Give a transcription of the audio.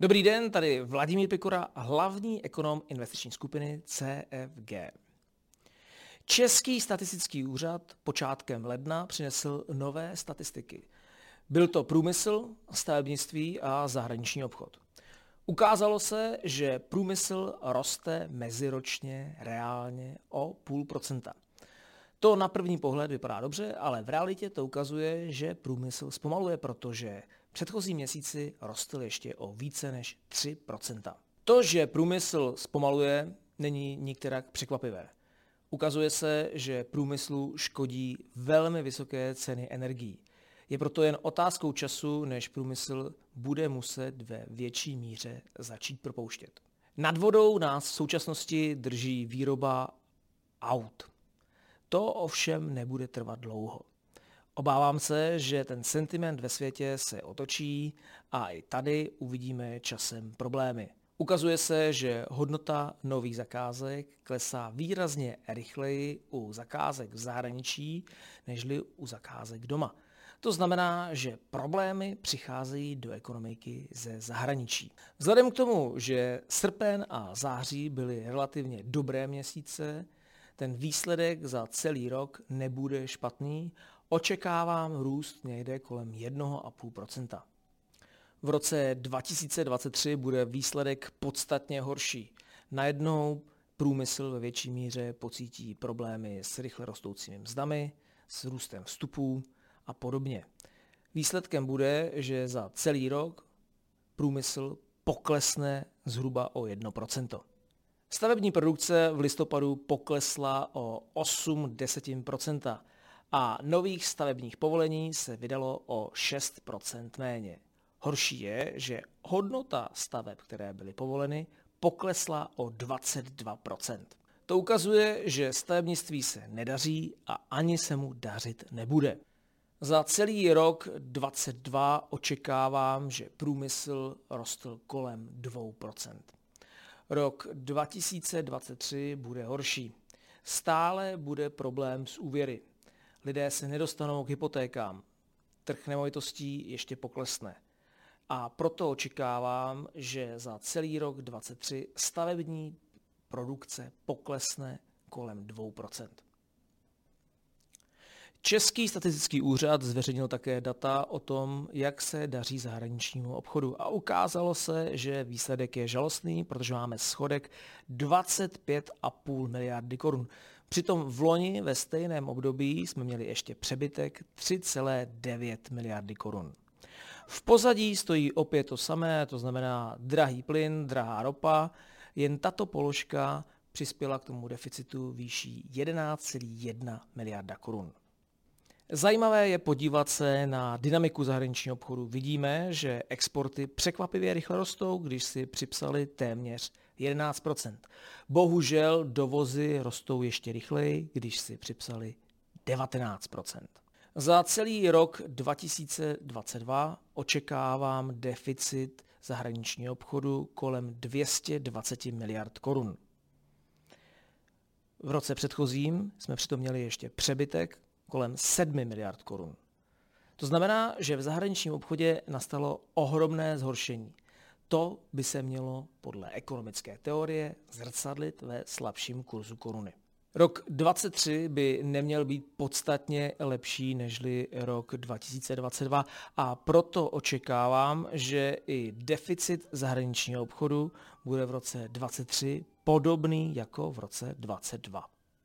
Dobrý den, tady Vladimír Pikora, hlavní ekonom investiční skupiny CFG. Český statistický úřad počátkem ledna přinesl nové statistiky. Byl to průmysl, stavebnictví a zahraniční obchod. Ukázalo se, že průmysl roste meziročně reálně o půl procenta. To na první pohled vypadá dobře, ale v realitě to ukazuje, že průmysl zpomaluje, protože předchozí měsíci rostl ještě o více než 3%. To, že průmysl zpomaluje, není nikterak překvapivé. Ukazuje se, že průmyslu škodí velmi vysoké ceny energií. Je proto jen otázkou času, než průmysl bude muset ve větší míře začít propouštět. Nad vodou nás v současnosti drží výroba aut. To ovšem nebude trvat dlouho. Obávám se, že ten sentiment ve světě se otočí a i tady uvidíme časem problémy. Ukazuje se, že hodnota nových zakázek klesá výrazně rychleji u zakázek v zahraničí, nežli u zakázek doma. To znamená, že problémy přicházejí do ekonomiky ze zahraničí. Vzhledem k tomu, že srpen a září byly relativně dobré měsíce, ten výsledek za celý rok nebude špatný, očekávám růst někde kolem 1,5%. V roce 2023 bude výsledek podstatně horší. Najednou průmysl ve větší míře pocítí problémy s rychle rostoucími mzdami, s růstem vstupů a podobně. Výsledkem bude, že za celý rok průmysl poklesne zhruba o 1%. Stavební produkce v listopadu poklesla o 8 desetin a nových stavebních povolení se vydalo o 6% méně. Horší je, že hodnota staveb, které byly povoleny, poklesla o 22% To ukazuje, že stavebnictví se nedaří a ani se mu dařit nebude. Za celý rok 2022 očekávám, že průmysl rostl kolem 2 Rok 2023 bude horší. Stále bude problém s úvěry. Lidé se nedostanou k hypotékám. Trh nemovitostí ještě poklesne. A proto očekávám, že za celý rok 2023 stavební produkce poklesne kolem 2%. Český statistický úřad zveřejnil také data o tom, jak se daří zahraničnímu obchodu a ukázalo se, že výsledek je žalostný, protože máme schodek 25,5 miliardy korun. Přitom v loni ve stejném období jsme měli ještě přebytek 3,9 miliardy korun. V pozadí stojí opět to samé, to znamená drahý plyn, drahá ropa, jen tato položka přispěla k tomu deficitu výší 11,1 miliarda korun. Zajímavé je podívat se na dynamiku zahraničního obchodu. Vidíme, že exporty překvapivě rychle rostou, když si připsali téměř 11% Bohužel dovozy rostou ještě rychleji, když si připsali 19% Za celý rok 2022 očekávám deficit zahraničního obchodu kolem 220 miliard korun. V roce předchozím jsme přitom měli ještě přebytek kolem 7 miliard korun. To znamená, že v zahraničním obchodě nastalo ohromné zhoršení. To by se mělo podle ekonomické teorie zrcadlit ve slabším kurzu koruny. Rok 2023 by neměl být podstatně lepší nežli rok 2022 a proto očekávám, že i deficit zahraničního obchodu bude v roce 2023 podobný jako v roce 2022.